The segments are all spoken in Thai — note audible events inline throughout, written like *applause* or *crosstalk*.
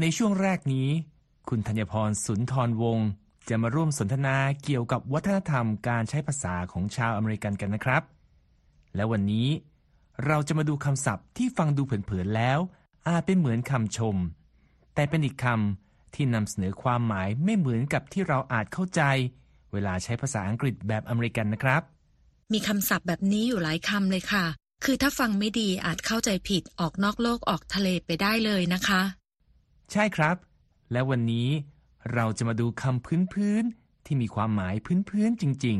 ในช่วงแรกนี้ คุณธัญพรสุนทรวงศ์จะมาร่วมสนทนาเกี่ยวกับวัฒนธรรมการใช้ภาษาของชาวอเมริกันกันนะครับ และวันนี้เราจะมาดูคำศัพท์ที่ฟังดูเผินๆแล้ว อาจเป็นเหมือนคำชม แต่เป็นอีกคำที่นำเสนอความหมายไม่เหมือนกับที่เราอาจเข้าใจ เวลาใช้ภาษาอังกฤษแบบอเมริกันนะครับ มีคำศัพท์แบบนี้อยู่หลายคำเลยค่ะ คือถ้าฟังไม่ดีอาจเข้าใจผิดออกนอกโลกออกทะเลไปได้เลยนะคะ ใช่ครับ และวันนี้เราจะมาดูคำพื้นๆที่มีความหมายพื้นๆจริง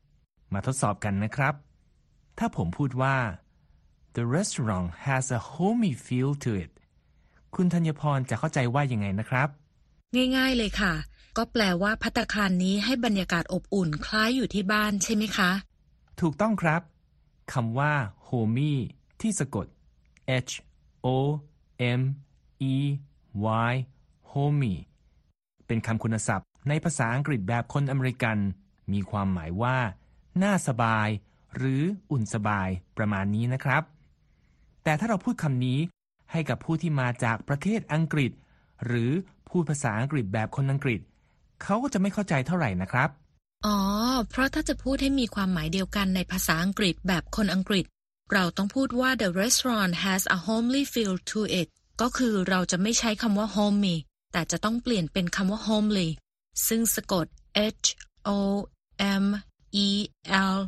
ๆ มาทดสอบกันนะครับ ถ้าผมพูดว่า the restaurant has a homey feel to it คุณธัญพรจะเข้าใจว่ายังไงนะครับ ง่ายๆเลยค่ะ ก็แปลว่าพัตตาคารนี้ให้บรรยากาศอบอุ่นคล้ายอยู่ที่บ้านใช่ไหมคะ ถูกต้องครับคำว่า homey ที่สะกด h o m e Why homey เป็นคำคุณศัพท์ ในภาษาอังกฤษแบบคนอเมริกัน มีความหมายว่าน่าสบาย หรืออุ่นสบายประมาณนี้นะครับ แต่ถ้าเราพูดคำนี้ให้กับผู้ที่มาจากประเทศอังกฤษ หรือพูดภาษาอังกฤษแบบคนอังกฤษ เขาก็จะไม่เข้าใจเท่าไหร่นะครับ อ๋อ เพราะถ้าจะพูดให้มีความหมายเดียวกันในภาษาอังกฤษแบบคนอังกฤษ เราต้องพูดว่า the restaurant has a homely feel to it ก็คือเราจะไม่ใช้คำว่า homey แต่จะต้องเปลี่ยนเป็นคำว่า homely ซึ่งสะกด h o m e l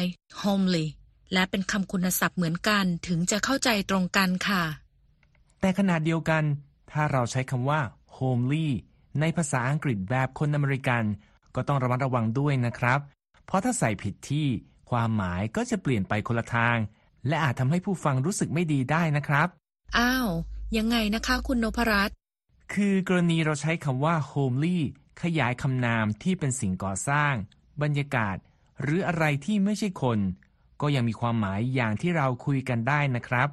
y homely และเป็นคำคุณศัพท์เหมือนกันถึงจะเข้าใจตรงกันค่ะ แต่ขนาดเดียวกัน ถ้าเราใช้คำว่า homely ในภาษาอังกฤษแบบคนอเมริกัน ก็ต้องระมัดระวังด้วยนะครับ เพราะถ้าใส่ผิดที่ความหมายก็จะเปลี่ยนไปคนละทาง และอาจทำให้ผู้ฟังรู้สึกไม่ดีได้นะครับ อ้าว ยังไงนะคะคุณนพรัตน์คือกรณีเราใช้คำว่า homely ขยายคำนามที่เป็นสิ่งก่อสร้าง บรรยากาศ หรืออะไรที่ไม่ใช่คน ก็ยังมีความหมายอย่างที่เราคุยกันได้นะครับ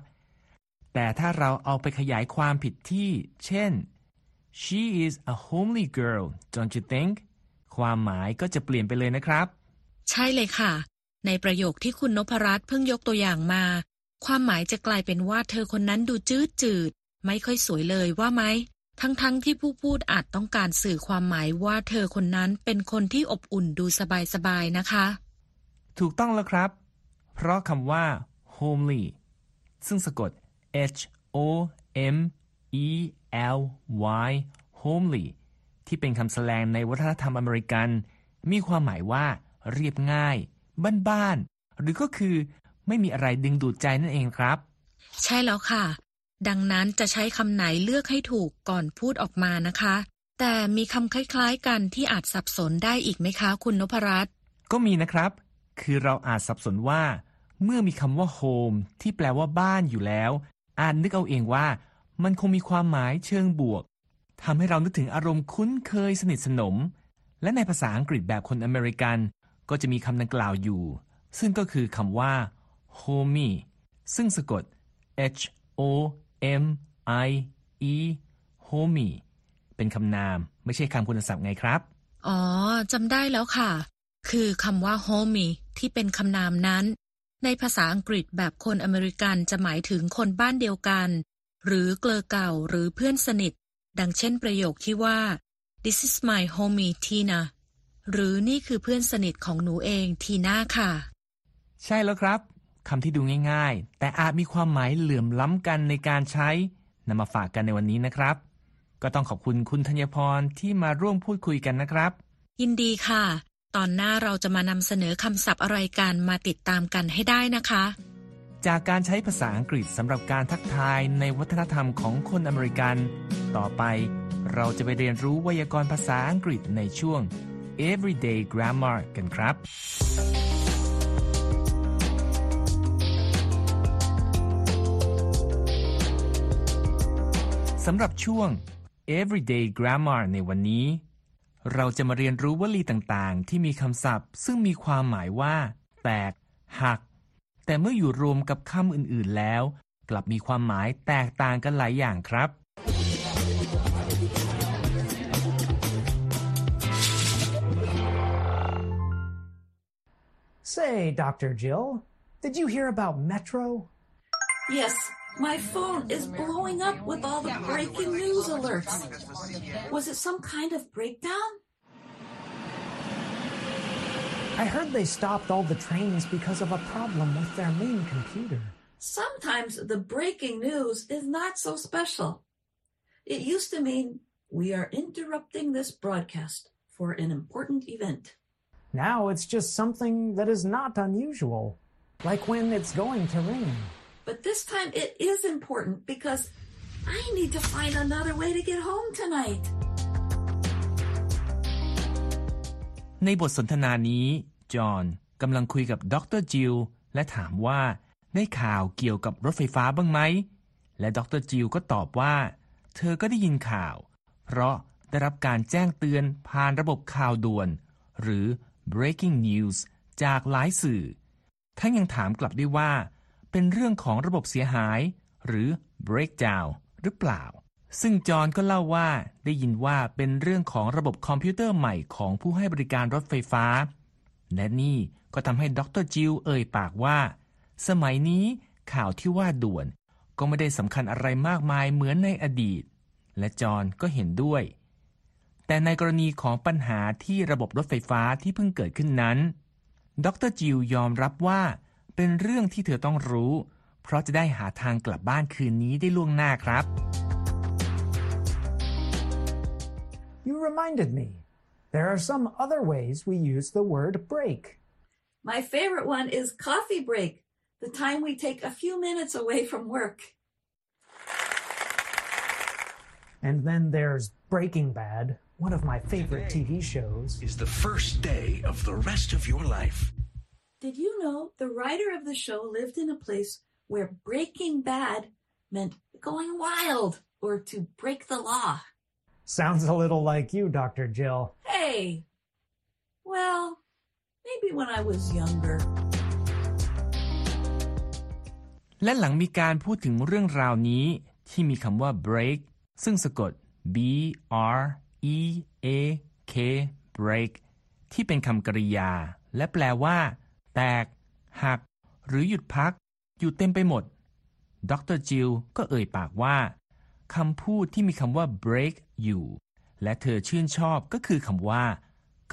แต่ถ้าเราเอาไปขยายความผิดที่ เช่น she is a homely girl don't you think ความหมายก็จะเปลี่ยนไปเลยนะครับ ใช่เลยค่ะ ในประโยคที่คุณนพรัตน์เพิ่งยกตัวอย่างมา ความหมายจะกลายเป็นว่าเธอคนนั้นดูจืดจืด ไม่ค่อยสวยเลยว่าไหม ทั้งๆทที่ผู้พูดอาจต้องการสื่อความหมายว่าเธอคนนั้นเป็นคนที่อบอุ่นดูสบายๆนะคะ ถูกต้องแล้วครับ เพราะคำว่า homely ซึ่งสะกด h o m e l y homely ที่เป็นคำแสลงในวัฒนธรรมอเมริกัน มีความหมายว่า เรียบง่าย บ้านๆหรือก็คือไม่มีอะไรดึงดูดใจนั่นเองครับ ใช่แล้วค่ะ ดังนั้นจะใช้คำไหนเลือกให้ถูกก่อนพูดออกมานะคะ แต่มีคำคล้ายๆกันที่อาจสับสนได้อีกไหมคะคุณนพรัตน์ก็มีนะครับ คือเราอาจสับสนว่า เมื่อมีคำว่า home ที่แปลว่าบ้านอยู่แล้ว อาจนึกเอาเองว่า มันคงมีความหมายเชิงบวกทำให้เรานึกถึงอารมณ์คุ้นเคยสนิทสนม และในภาษาอังกฤษแบบคนอเมริกัน ก็จะมีคำดังกล่าวอยู่ ซึ่งก็คือคำว่า homey ซึ่งสะกด h o m i e homey เป็นคำนามไม่ใช่คำคุณศัพท์ไงครับ อ๋อจำได้แล้วค่ะ คือคำว่า homey ที่เป็นคำนามนั้น ในภาษาอังกฤษแบบคนอเมริกันจะหมายถึงคนบ้านเดียวกัน หรือเกลอเก่าหรือเพื่อนสนิท ดังเช่นประโยคที่ว่า this is my homie Tina หรือนี่คือเพื่อนสนิทของหนูเองทีน่าค่ะ ใช่แล้วครับ คำที่ดูง่ายๆ แต่อาจมีความหมายเหลื่อมล้ำกันในการใช้นำมาฝากกันในวันนี้นะครับ ก็ต้องขอบคุณคุณธัญพรที่มาร่วมพูดคุยกันนะครับ ยินดีค่ะ ตอนหน้าเราจะมานำเสนอคำศัพท์อะไรกันมาติดตามกันให้ได้นะคะ จากการใช้ภาษาอังกฤษสำหรับการทักทายในวัฒนธรรมของคนอเมริกัน ต่อไปเราจะไปเรียนรู้ไวยากรณ์ภาษาอังกฤษในช่วง Everyday Grammar กันครับ สำหรับช่วง Everyday Grammar ในวันนี้ เราจะมาเรียนรู้วลีต่างๆ ที่มีคำศัพท์ ซึ่งมีความหมายว่า แตก หัก แต่เมื่ออยู่รวมกับคำอื่นๆแล้ว กลับมีความหมายแตกต่างกันหลายอย่างครับ Say, Dr. Jill, did you hear about Metro? Yes, my phone is blowing up with all the breaking news alerts. Was it some kind of breakdown? I heard they stopped all the trains because of a problem with their main computer. Sometimes the breaking news is not so special. It used to mean we are interrupting this broadcast for an important event. Now it's just something that is not unusual, like when it's going to rain. But this time it is important because I need to find another way to get home tonight. ในบทสนทนานี้ จอห์นกำลังคุยกับดรจิลและถามว่า ได้ข่าวเกี่ยวกับรถไฟฟ้าบ้างไหม และดรจิลก็ตอบว่า เธอก็ได้ยินข่าว เพราะได้รับการแจ้งเตือนผ่านระบบข่าวด่วน หรือ breaking news จากหลายสื่อทั้งยังถามกลับด้วยว่า เป็นเรื่องของระบบเสียหาย หรือ breakdown หรือเปล่า ซึ่งจอห์นก็เล่าว่าได้ยินว่าเป็นเรื่องของระบบคอมพิวเตอร์ใหม่ของผู้ให้บริการรถไฟฟ้า และนี่ก็ทำให้ดรจิลเอ่ยปากว่า สมัยนี้ข่าวที่ว่าด่วน ก็ไม่ได้สำคัญอะไรมากมายเหมือนในอดีต และจอห์นก็เห็นด้วย แต่ในกรณีของปัญหาที่ระบบรถไฟฟ้าที่เพิ่งเกิดขึ้นนั้น ดรจิลยอมรับว่า เป็นเรื่องที่เธอต้องรู้ เพราะจะได้หาทางกลับบ้านคืนนี้ได้ล่วงหน้าครับ You reminded me. There are some other ways we use the word break. My favorite one is coffee break, the time we take a few minutes away from work. And then there's Breaking Bad, one of my favorite TV shows. is the first day of the rest of your life. Did you know the writer of the show lived in a place where breaking bad meant going wild or to break the law? Sounds a little like you, Dr. Jill. Hey, well, maybe when I was younger. และหลังมีการพูดถึงเรื่องราวนี้ที่มีคำว่า break ซึ่งสะกด b r e a k break ที่เป็นคำกริยา และแปลว่า แตก หัก หรือหยุดพัก อยู่เต็มไปหมด ดรจิลก็เอ่ยปากว่าคำพูดที่มีคำว่า break อยู่ และเธอชื่นชอบก็คือคำว่า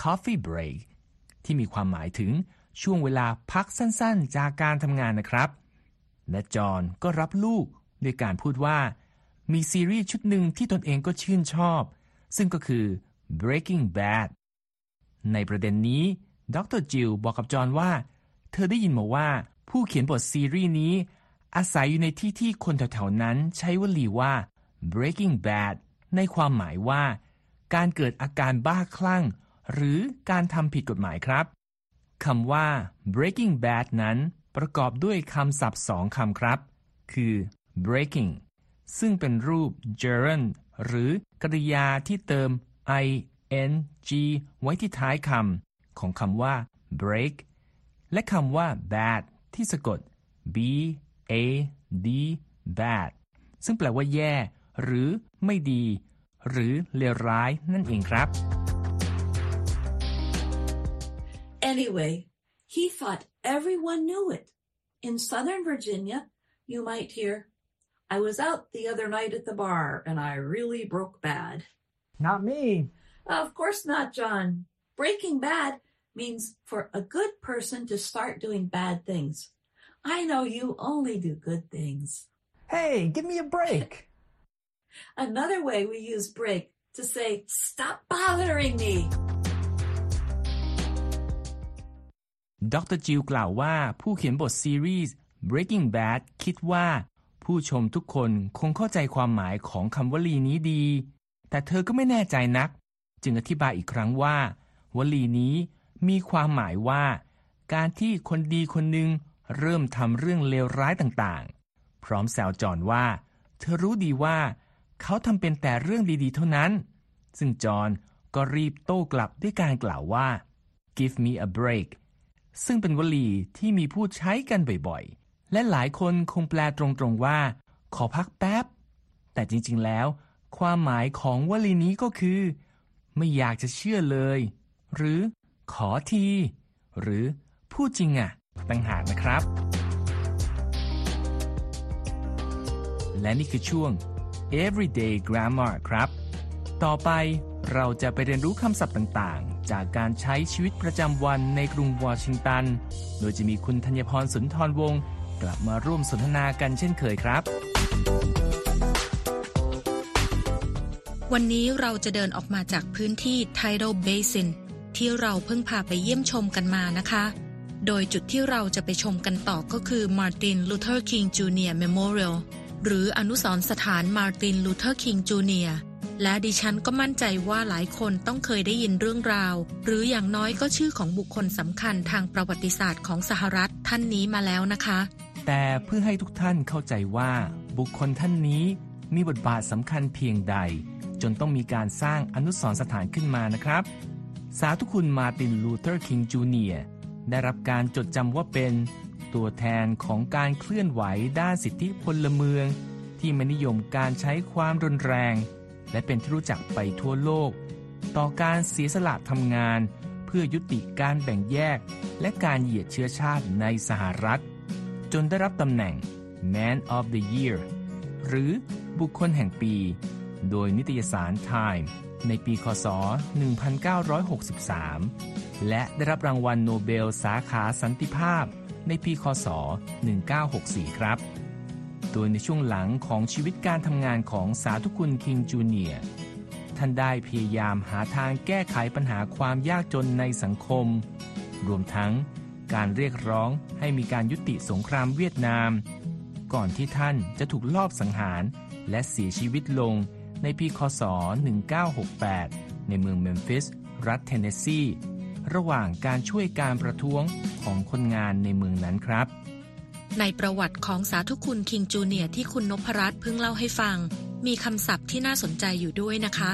coffee break ที่มีความหมายถึงช่วงเวลาพักสั้นๆ จากการทำงานนะครับ และจอห์นก็รับลูกด้วยการพูดว่า มีซีรีส์ชุดหนึ่งที่ตนเองก็ชื่นชอบ ซึ่งก็คือ Breaking Bad ในประเด็นนี้ ดรจิลบอกกับจอห์นว่า เธอได้ยินมาว่า ผู้เขียนบทซีรีส์นี้ อาศัยอยู่ในที่ที่คนแถวๆนั้นใช้วลีว่า Breaking Bad ในความหมายว่า การเกิดอาการบ้าคลั่ง หรือการทำผิดกฎหมายครับคำว่า breaking bad นั้นประกอบด้วยคำศัพท์สองคำครับ คือ breaking ซึ่งเป็นรูป gerund หรือกริยาที่เติม ing ไว้ที่ท้ายคำของคำว่า break และคำว่า bad ที่สะกด b a d bad ซึ่งแปลว่าแย่ หรือไม่ดี หรือเลวร้ายนั่นเองครับ Anyway, he thought everyone knew it. In Southern Virginia, you might hear, I was out the other night at the bar and I really broke bad. Not me. Of course not, John. Breaking bad means for a good person to start doing bad things. I know you only do good things. Hey, give me a break. *laughs* Another way we use break to say, stop bothering me. ดรจิลกล่าวว่าผู้เขียนบทซีรีส์ Breaking Bad คิดว่า ผู้ชมทุกคนคงเข้าใจความหมายของคำวลีนี้ดี แต่เธอก็ไม่แน่ใจนัก จึงอธิบายอีกครั้งว่า วลีนี้ มีความหมายว่า การที่คนดีคนหนึ่งเริ่มทำเรื่องเลวร้ายต่างๆ พร้อมแซวจอนว่า เธอรู้ดีว่า เขาทำเป็นแต่เรื่องดีๆ เท่านั้น ซึ่งจอห์นก็รีบโต้กลับด้วยการกล่าวว่า give me a break ซึ่งเป็นวลีที่มีผู้ใช้กันบ่อยๆ และหลายคนคงแปลตรงๆว่า ขอพักแป๊บ แต่จริงๆแล้ว ความหมายของวลีนี้ก็คือ ไม่อยากจะเชื่อเลย หรือ ขอที หรือพูดจริงอะต่างหากนะครับ และนี่คือช่วง everyday grammar ครับ ต่อไปเราจะไปเรียนรู้คำศัพท์ต่างๆ จากการใช้ชีวิตประจำวันในกรุงวอชิงตัน โดยจะมีคุณธัญพรสุนทรวงศ์กลับมาร่วมสนทนากันเช่นเคยครับ วันนี้เราจะเดินออกมาจากพื้นที่ Tidal Basin ที่เราเพิ่งพาไปเยี่ยมชมกันมานะคะ โดยจุดที่เราจะไปชมกันต่อก็คือ Martin Luther King Jr. Memorial หรืออนุสรณ์สถาน Martin Luther King Jr. และดิฉันก็มั่นใจว่าหลายคนต้องเคยได้ยินเรื่องราว หรืออย่างน้อยก็ชื่อของบุคคลสำคัญทางประวัติศาสตร์ของสหรัฐท่านนี้มาแล้วนะคะ แต่เพื่อให้ทุกท่านเข้าใจว่า บุคคลท่านนี้มีบทบาทสำคัญเพียงใด จนต้องมีการสร้างอนุสรณ์สถานขึ้นมานะครับ สาธุคุณมาร์ตินลูเทอร์คิงจูเนียร์ได้รับการจดจำว่าเป็นตัวแทนของการเคลื่อนไหวด้านสิทธิพลเมือง ที่ไม่นิยมการใช้ความรุนแรง และเป็นที่รู้จักไปทั่วโลก ต่อการเสียสละทำงาน เพื่อยุติการแบ่งแยก และการเหยียดเชื้อชาติในสหรัฐ จนได้รับตำแหน่ง Man of the Year หรือบุคคลแห่งปี โดยนิตยสาร Time ในปีคศ 1963 และได้รับรางวัลโนเบลสาขาสันติภาพ ในปีคศ 1964 ครับ โดยในช่วงหลังของชีวิตการทำงานของสาธุคุณคิงจูเนียร์ท่านได้พยายามหาทางแก้ไขปัญหาความยากจนในสังคม รวมทั้งการเรียกร้องให้มีการยุติสงครามเวียดนาม ก่อนที่ท่านจะถูกลอบสังหารและเสียชีวิตลง ในปีคศ 1968 ในเมืองเมมฟิส รัฐเทนเนสซี ระหว่างการช่วยการประท้วงของคนงานในเมืองนั้นครับ ในประวัติของสาธุคุณคิงจูเนียร์ที่คุณนพรัตน์เพิ่งเล่าให้ฟัง มีคำศัพท์ที่น่าสนใจอยู่ด้วยนะคะ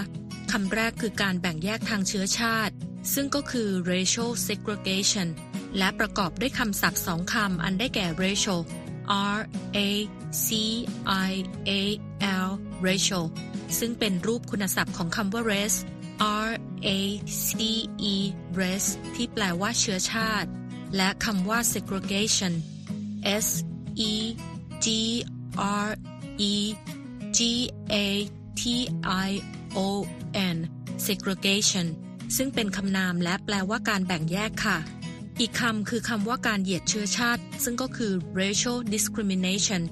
คำแรกคือการแบ่งแยกทางเชื้อชาติ ซึ่งก็คือ racial segregation และประกอบด้วยคำศัพท์สองคำอันได้แก่ racial R A C I A L racial ซึ่งเป็นรูปคุณศัพท์ของคำว่า race R A C E race ที่แปลว่าเชื้อชาติ และคำว่า segregation S E G R E G A T I O N segregation ซึ่งเป็นคำนามและแปลว่าการแบ่งแยกค่ะ อีกคำคือคำว่าการเหยียดเชื้อชาติ ซึ่งก็คือ racial discrimination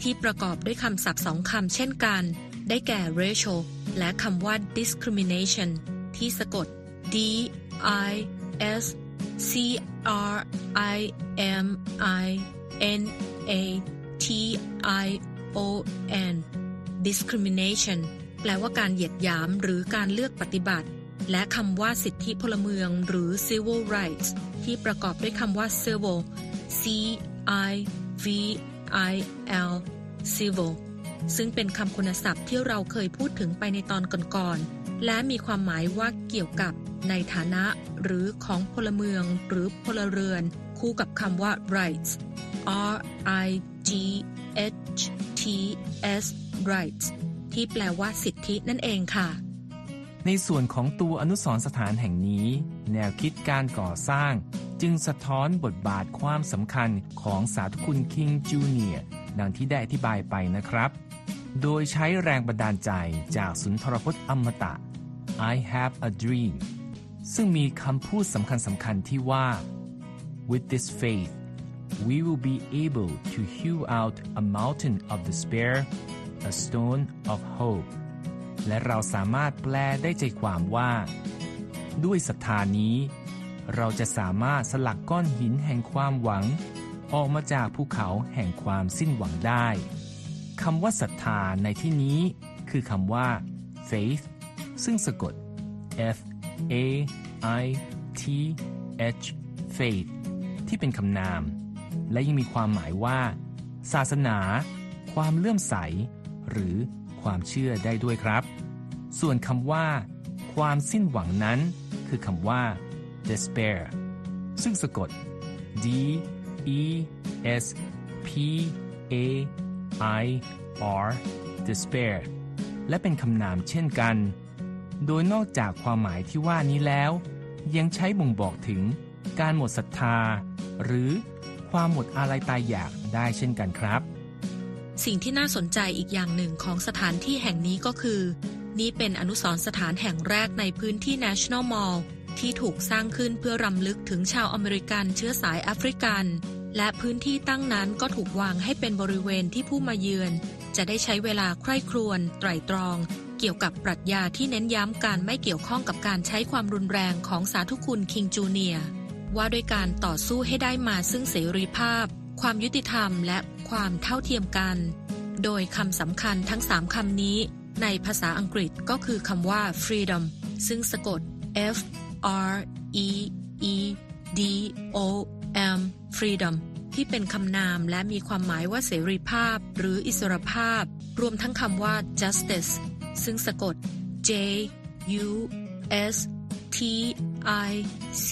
ที่ประกอบด้วยคำศัพท์สองคำเช่นกัน ได้แก่ racial และคำว่า discrimination ที่สะกด D I S C R I M I N A T I O N discrimination แปลว่าการเหยียดหยามหรือการเลือกปฏิบัติ และคำว่าสิทธิพลเมืองหรือ civil rights ที่ประกอบด้วยคำว่า civil C I V I L civil ซึ่งเป็นคำคุณศัพท์ที่เราเคยพูดถึงไปในตอนก่อนๆ และมีความหมายว่าเกี่ยวกับในฐานะ หรือของพลเมือง หรือพลเรือน คู่กับคำว่า rights R I G H T S rights ที่แปลว่าสิทธินั่นเองค่ะ ในส่วนของตัวอนุสรณ์สถานแห่งนี้ แนวคิดการก่อสร้าง จึงสะท้อนบทบาทความสำคัญของสาธุคุณคิงจูเนียร์ดังที่ได้อธิบายไปนะครับ โดยใช้แรงบันดาลใจจากสุนทรพจน์อมตะ I have a dream ซึ่งมีคำพูดสำคัญสำคัญที่ว่า with this faith we will be able to hew out a mountain of despair a stone of hope และเราสามารถแปลได้ใจความว่า ด้วยศรัทธานี้ เราจะสามารถสลักก้อนหินแห่งความหวัง ออกมาจากภูเขาแห่งความสิ้นหวังได้ คำว่าศรัทธาในที่นี้คือคำว่า faith ซึ่งสะกด F A I T H faith ที่เป็นคำนาม และยังมีความหมายว่า ศาสนา ความเลื่อมใส หรือความเชื่อได้ด้วยครับ ส่วนคำว่า ความสิ้นหวังนั้น คือคำว่า despair ซึ่งสะกด d e s p a i r despair และเป็นคำนามเช่นกัน โดยนอกจากความหมายที่ว่านี้แล้ว ยังใช้บ่งบอกถึงการหมดศรัทธา หรือความหมดอาลัยตายอยากได้เช่นกันครับ สิ่งที่น่าสนใจอีกอย่างหนึ่งของสถานที่แห่งนี้ก็คือ นี่เป็นอนุสรณ์สถานแห่งแรกในพื้นที่ National Mall ที่ถูกสร้างขึ้นเพื่อรำลึกถึงชาวอเมริกันเชื้อสายแอฟริกัน และพื้นที่ตั้งนั้นก็ถูกวางให้เป็นบริเวณที่ผู้มาเยือน จะได้ใช้เวลาใคร่ครวญไตร่ตรอง เกี่ยวกับปรัชญาที่เน้นย้ำการไม่เกี่ยวข้องกับการใช้ความรุนแรงของสาธุคุณคิงจูเนียว่าด้วยการต่อสู้ให้ได้มาซึ่งเสรีภาพ ความยุติธรรมและความเท่าเทียมกัน โดยคำสำคัญทั้งสามคำนี้ ในภาษาอังกฤษก็คือคำว่า freedom ซึ่งสะกด f r e e d o m freedom ที่เป็นคำนามและมีความหมายว่าเสรีภาพ หรืออิสรภาพ รวมทั้งคำว่า justice ซึ่งสะกด j u s t i c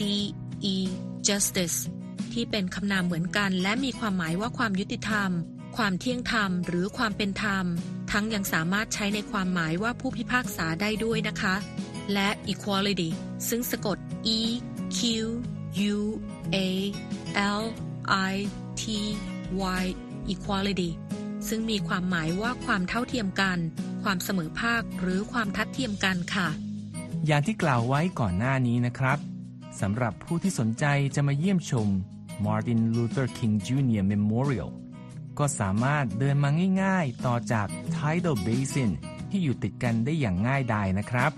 e justice ที่เป็นคำนามเหมือนกันและมีความหมายว่าความยุติธรรม ความเที่ยงธรรม หรือความเป็นธรรม ทั้งยังสามารถใช้ในความหมายว่าผู้พิพากษาได้ด้วยนะคะ และ equality ซึ่งสะกด e q u a l i t y equality ซึ่งมีความหมายว่าความเท่าเทียมกัน ความเสมอภาค หรือความทัดเทียมกันค่ะ อย่างที่กล่าวไว้ก่อนหน้านี้นะครับสำหรับผู้ที่สนใจจะมาเยี่ยมชม Martin Luther King Jr. Memorial ก็สามารถเดินมาง่าย ๆ ต่อจาก Tidal Basin ที่อยู่ติดกันได้อย่างง่ายดายนะครับ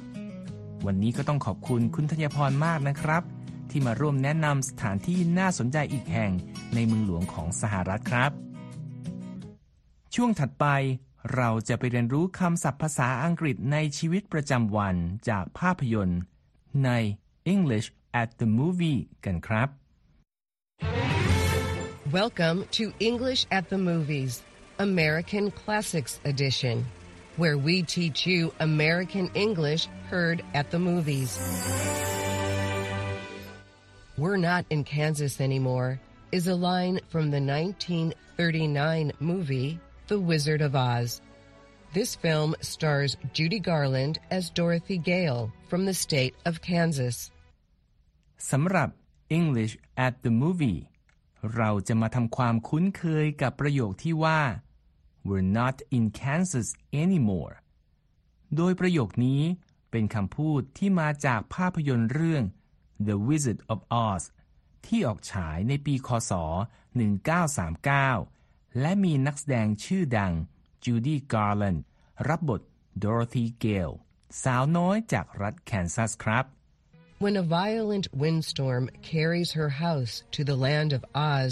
วันนี้ก็ต้องขอบคุณคุณธัญพรมากนะครับ ที่มาร่วมแนะนำสถานที่น่าสนใจอีกแห่งในเมืองหลวงของสหรัฐครับ ช่วงถัดไปเราจะไปเรียนรู้คำศัพท์ภาษาอังกฤษในชีวิตประจำวันจากภาพยนตร์ ใน English at the movie กันครับ Welcome to English at the Movies, American Classics Edition, where we teach you American English heard at the movies. We're not in Kansas anymore is a line from the 1939 movie The Wizard of Oz. This film stars Judy Garland as Dorothy Gale from the state of Kansas. สำหรับ English at the movie เราจะมาทำความคุ้นเคยกับประโยคที่ว่า We're not in Kansas anymore โดยประโยคนี้เป็นคำพูดที่มาจากภาพยนตร์เรื่อง The Wizard of Oz ที่ออกฉายในปีคศ 1939 และมีนักแสดงชื่อดัง Judy Garland รับบท Dorothy Gale สาวน้อยจากรัฐแคนซัสครับ When a violent windstorm carries her house to the land of Oz,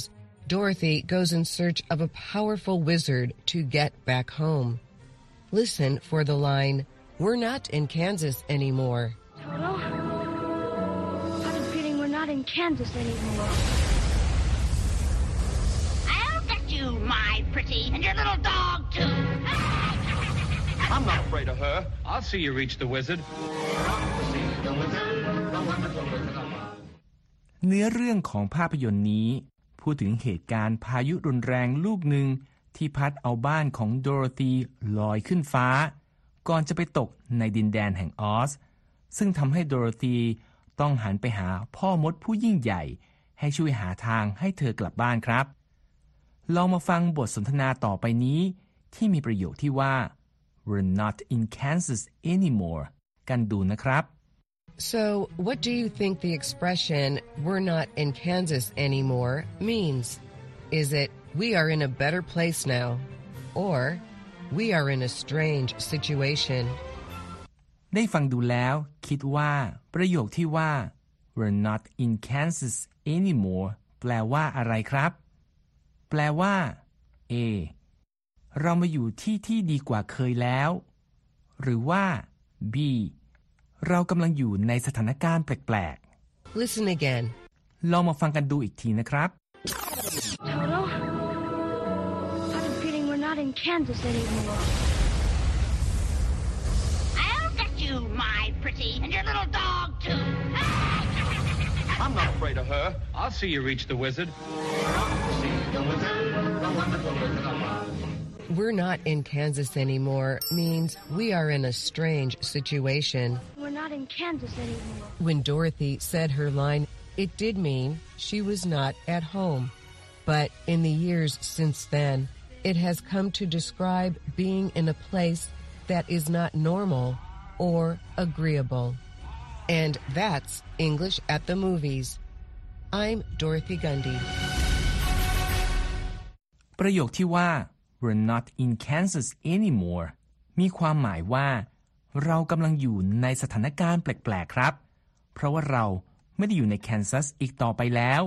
Dorothy goes in search of a powerful wizard to get back home. Listen for the line, We're not in Kansas anymore. Toto? In Kansas anymore. I'll get you, my pretty, and your little dog, too. I'm not afraid of her. I'll see you reach the wizard. เนื้อเรื่องของภาพยนตร์นี้ พูดถึงเหตุการณ์พายุรุนแรงลูกหนึ่งที่พัดเอาบ้านของโดโรธีลอยขึ้นฟ้า ก่อนจะไปตกในดินแดนแห่งออส ซึ่งทำให้โดโรธี ต้องหันไปหาพ่อมดผู้ยิ่งใหญ่ ให้ช่วยหาทางให้เธอกลับบ้านครับ ลองมาฟังบทสนทนาต่อไปนี้ ที่มีประโยคที่ว่า we're not in Kansas anymore กันดูนะครับ So, what do you think the expression, we're not in Kansas anymore, means? Is it, we are in a better place now? Or, we are in a strange situation? ได้ฟังดูแล้ว คิดว่า ประโยคที่ว่า we're not in Kansas anymore แปลว่าอะไรครับ แปลว่า A เรามาอยู่ที่ที่ดีกว่าเคยแล้ว หรือว่า B เรากำลังอยู่ในสถานการณ์แปลก Listen again. ๆลองมาฟังกันดูอีกทีนะครับ Toto? I've been feeling we're not in Kansas anymore. You, my pretty, and your little dog, too. *laughs* I'm not afraid of her. I'll see you reach the wizard. See the wizard, the wonderful wizard of Oz. We're not in Kansas anymore means we are in a strange situation. We're not in Kansas anymore. When Dorothy said her line, it did mean she was not at home. But in the years since then, it has come to describe being in a place that is not normal or agreeable. And that's English at the movies. I'm Dorothy Gundy. ประโยคที่ว่า we're not in Kansas anymore มีความหมายว่า เรากำลังอยู่ในสถานการณ์แปลก ๆ ครับ เพราะว่าเราไม่ได้อยู่ในแคนซัสอีกต่อไปแล้ว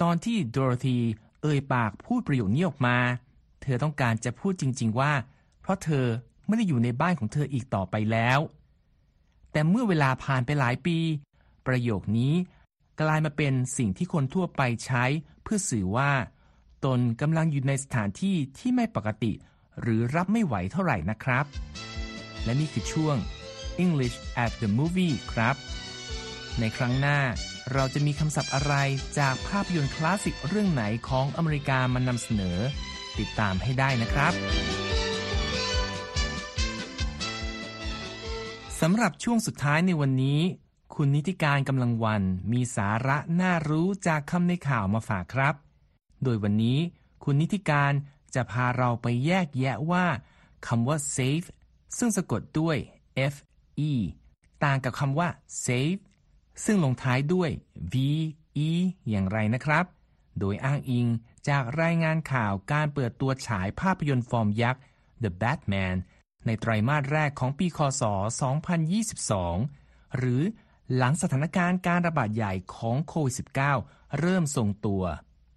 ตอนที่โดโรธีเอ่ยปากพูดประโยคนี้ออกมา เธอต้องการจะพูดจริง ๆ ว่า เพราะเธอ ไม่ได้อยู่ในบ้านของเธออีกต่อไปแล้ว แต่เมื่อเวลาผ่านไปหลายปี ประโยคนี้กลายมาเป็นสิ่งที่คนทั่วไปใช้เพื่อสื่อว่า ตนกำลังอยู่ในสถานที่ที่ไม่ปกติ หรือรับไม่ไหวเท่าไหร่นะครับ และนี่คือช่วง English at the movie ครับ ในครั้งหน้าเราจะมีคำศัพท์อะไรจากภาพยนตร์คลาสสิกเรื่องไหนของอเมริกามานำเสนอ ติดตามให้ได้นะครับำหรับช่วงสุดท้ายในวันนี้ คุณนิติการกำลังวันมีสาระน่ารู้จากคำในข่าวมาฝากครับ โดยวันนี้ คุณนิติการจะพาเราไปแยกแยะว่าคำว่า safe ซึ่งสะกดด้วย f e ต่างกับคำว่า save ซึ่งลงท้ายด้วย v e อย่างไรนะครับ โดยอ้างอิงจากรายงานข่าวการเปิดตัวฉายภาพยนตร์ฟอร์มยักษ์ The Batman ในไตรมาสแรกของปีคศ 2022 หรือหลังสถานการณ์การระบาดใหญ่ของโควิด -19 เริ่มทรงตัว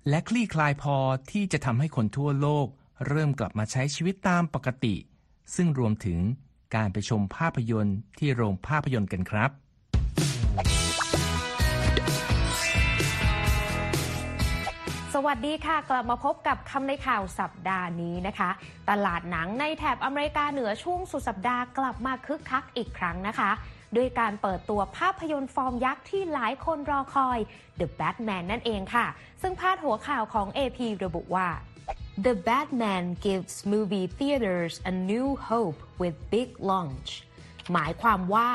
และคลี่คลายพอที่จะทำให้คนทั่วโลก เริ่มกลับมาใช้ชีวิตตามปกติ ซึ่งรวมถึงการไปชมภาพยนตร์ที่โรงภาพยนตร์กันครับ วัสดีค่ะ กลับมาพบกับคำในข่าวสัปดาห์นี้นะคะ ตลาดหนังในแถบอเมริกาเหนือช่วงสุดสัปดาห์กลับมาคึกคักอีกครั้งนะคะ ด้วยการเปิดตัวภาพยนตร์ฟอร์มยักษ์ที่หลายคนรอคอย The Batman นั่นเองค่ะ ซึ่งพาดหัวข่าวของ AP ระบุว่า The Batman gives movie theaters a new hope with big launch หมายความว่า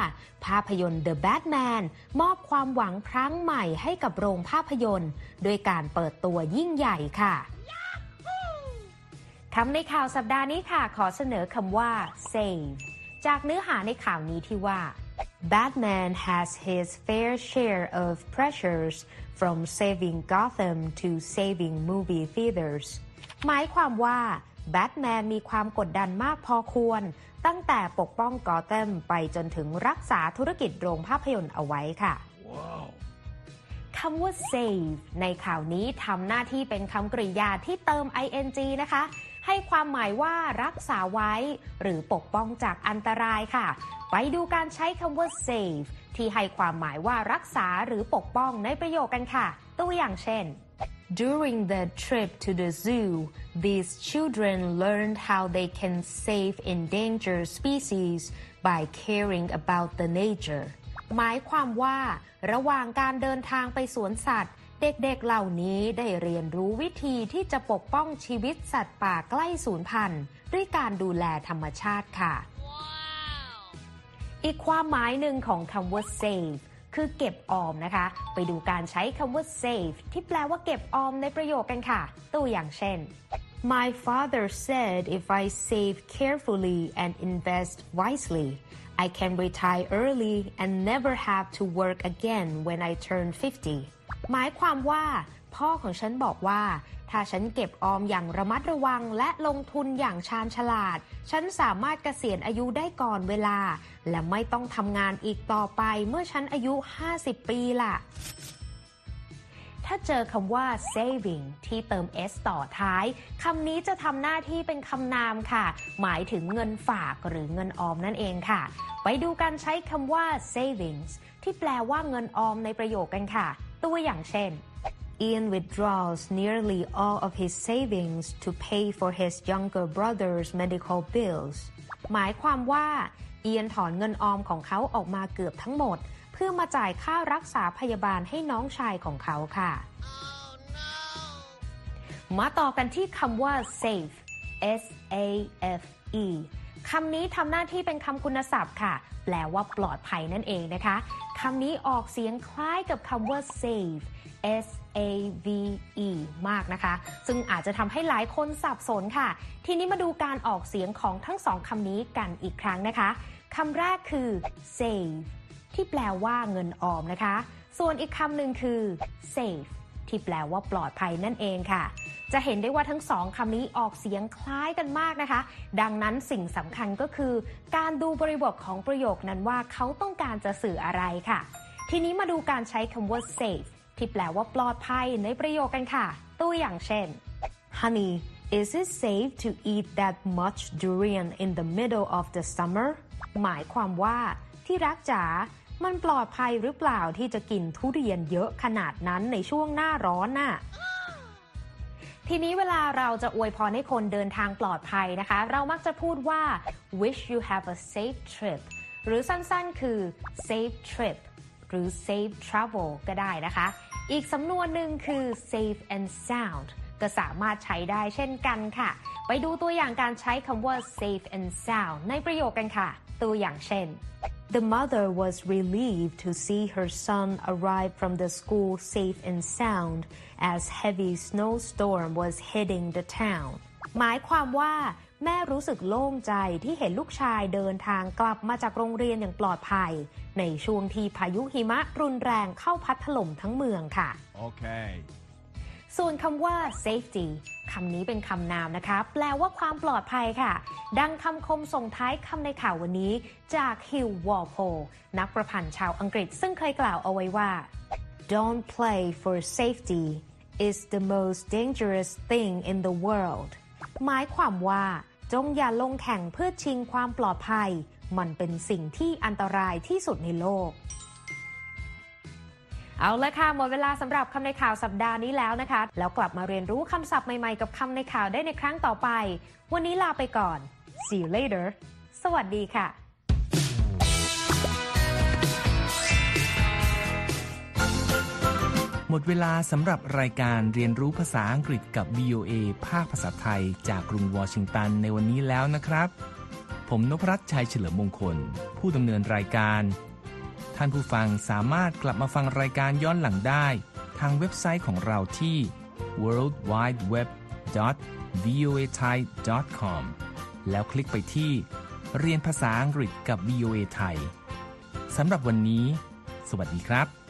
ภาพยนตร์ The Batman มอบความหวังครั้งใหม่ให้กับโรงภาพยนตร์โดยการเปิดตัวยิ่งใหญ่ค่ะคำในข่าวสัปดาห์นี้ค่ะ ขอเสนอคำว่า save จากเนื้อหาในข่าวนี้ที่ว่า Batman has his fair share of pressures from saving Gotham to saving movie theaters หมายความว่า แบทแมนมีความกดดันมากพอควร ตั้งแต่ปกป้องกอ t เ a มไปจนถึงรักษาธุรกิจโรงภาพยนตร์เอาไว้ค่ะคำว่า save ในข่าวนี้ทำหน้าที่เป็นคำกริยาที่เติม ing นะคะ ให้ความหมายว่ารักษาไว้ หรือปกป้องจากอันตรายค่ะ ไปดูการใช้คำว่า save ที่ให้ความหมายว่ารักษาหรือปกป้องในประโยคกันค่ะ ตัวอย่างเช่น During the trip to the zoo, these children learned how they can save endangered species by caring about the nature. หมายความว่า ระหว่างการเดินทางไปสวนสัตว์ เด็กๆเหล่านี้ได้เรียนรู้วิธีที่จะปกป้องชีวิตสัตว์ป่าใกล้สูญพันธุ์ ด้วยการดูแลธรรมชาติค่ะอีกความหมายหนึ่งของคำว่า save คือเก็บออมนะคะ ไปดูการใช้คำว่า save ที่แปลว่าเก็บออมในประโยคกันค่ะ ตัวอย่างเช่น My father said if I save carefully and invest wisely I can retire early and never have to work again when I turn 50 หมายความว่า พ่อของฉันบอกว่า ถ้าฉันเก็บออมอย่างระมัดระวังและลงทุนอย่างชาญฉลาด ฉันสามารถเกษียณอายุได้ก่อนเวลา และไม่ต้องทำงานอีกต่อไปเมื่อฉันอายุ 50 ปีล่ะ ถ้าเจอคำว่า saving ที่เติม s ต่อท้าย คำนี้จะทำหน้าที่เป็นคำนามค่ะ หมายถึงเงินฝากหรือเงินออมนั่นเองค่ะ ไปดูการใช้คำว่า savings ที่แปลว่าเงินออมในประโยคกันค่ะ ตัวอย่างเช่น Ian withdraws nearly all of his savings to pay for his younger brother's medical bills หมายความว่าเอียนถอนเงินออมของเขาออกมาเกือบทั้งหมด เพื่อมาจ่ายค่ารักษาพยาบาลให้น้องชายของเขาค่ะ oh, no. มาต่อกันที่คำว่า safe S A F E คำนี้ทำหน้าที่เป็นคำคุณศัพท์ค่ะ แปลว่าปลอดภัยนั่นเองนะคะคำนี้ออกเสียงคล้ายกับคำว่า save S A V E มากนะคะ ซึ่งอาจจะทำให้หลายคนสับสนค่ะ ทีนี้มาดูการออกเสียงของทั้งสองคำนี้กันอีกครั้งนะคะคำแรกคือ save ที่แปลว่าเงินออมนะคะ ส่วนอีกคำหนึ่งคือ safe ที่แปลว่าปลอดภัยนั่นเองค่ะ จะเห็นได้ว่าทั้งสองคำนี้ออกเสียงคล้ายกันมากนะคะ ดังนั้นสิ่งสำคัญก็คือ การดูบริบทของประโยคนั้นว่าเขาต้องการจะสื่ออะไรค่ะ ทีนี้มาดูการใช้คำว่า safe ที่แปลว่าปลอดภัยในประโยคกันค่ะ ตัวอย่างเช่น Honey is it safe to eat that much durian in the middle of the summer หมายความว่า ที่รักจ๋ามันปลอดภัยหรือเปล่าที่จะกินทุเรียนเยอะขนาดนั้นในช่วงหน้าร้อนน่ะ ทีนี้เวลาเราจะอวยพรให้คนเดินทางปลอดภัยนะคะ เรามักจะพูดว่า wish you have a safe trip หรือสั้นๆคือ safe trip หรือ safe travel ก็ได้นะคะ อีกสำนวนหนึ่งคือ safe and sound ก็สามารถใช้ได้เช่นกันค่ะ ไปดูตัวอย่างการใช้คำว่า safe and sound ในประโยคกันค่ะ ตัวอย่างเช่น The mother was relieved to see her son arrive from the school safe and sound as heavy snowstorm was hitting the town หมายความว่าแม่รู้สึกโล่งใจที่เห็นลูกชายเดินทางกลับมาจากโรงเรียนอย่างปลอดภัย ในช่วงที่พายุหิมะรุนแรงเข้าพัดถล่มทั้งเมืองค่ะ Okay. ส่วนคำว่า safety คำนี้เป็นคำนามนะคะ แปลว่าความปลอดภัยค่ะ ดังคำคมส่งท้ายคำในข่าววันนี้จากฮิววอลโพนักประพันธ์ชาวอังกฤษซึ่งเคยกล่าวเอาไว้ว่า Don't play for safety is the most dangerous thing in the world หมายความว่า จงอย่าลงแข่งเพื่อชิงความปลอดภัย มันเป็นสิ่งที่อันตรายที่สุดในโลก เอาละค่ะหมดเวลาสำหรับคำในข่าวสัปดาห์นี้แล้วนะคะ แล้วกลับมาเรียนรู้คำศัพท์ใหม่ๆ กับคำในข่าวได้ในครั้งต่อไป วันนี้ลาไปก่อน see you later สวัสดีค่ะหมดเวลาสำหรับรายการเรียนรู้ภาษาอังกฤษกับ VOA ภาคภาษาไทย จากกรุงวอชิงตันในวันนี้แล้วนะครับ ผมนพรัตน์ชัยเฉลิมมงคล ผู้ดำเนินรายการ ท่านผู้ฟังสามารถกลับมาฟังรายการย้อนหลังได้ ทางเว็บไซต์ของเราที่ world wide web voa thai com แล้วคลิกไปที่เรียนภาษาอังกฤษกับ VOA ไทยสำหรับวันนี้ สวัสดีครับ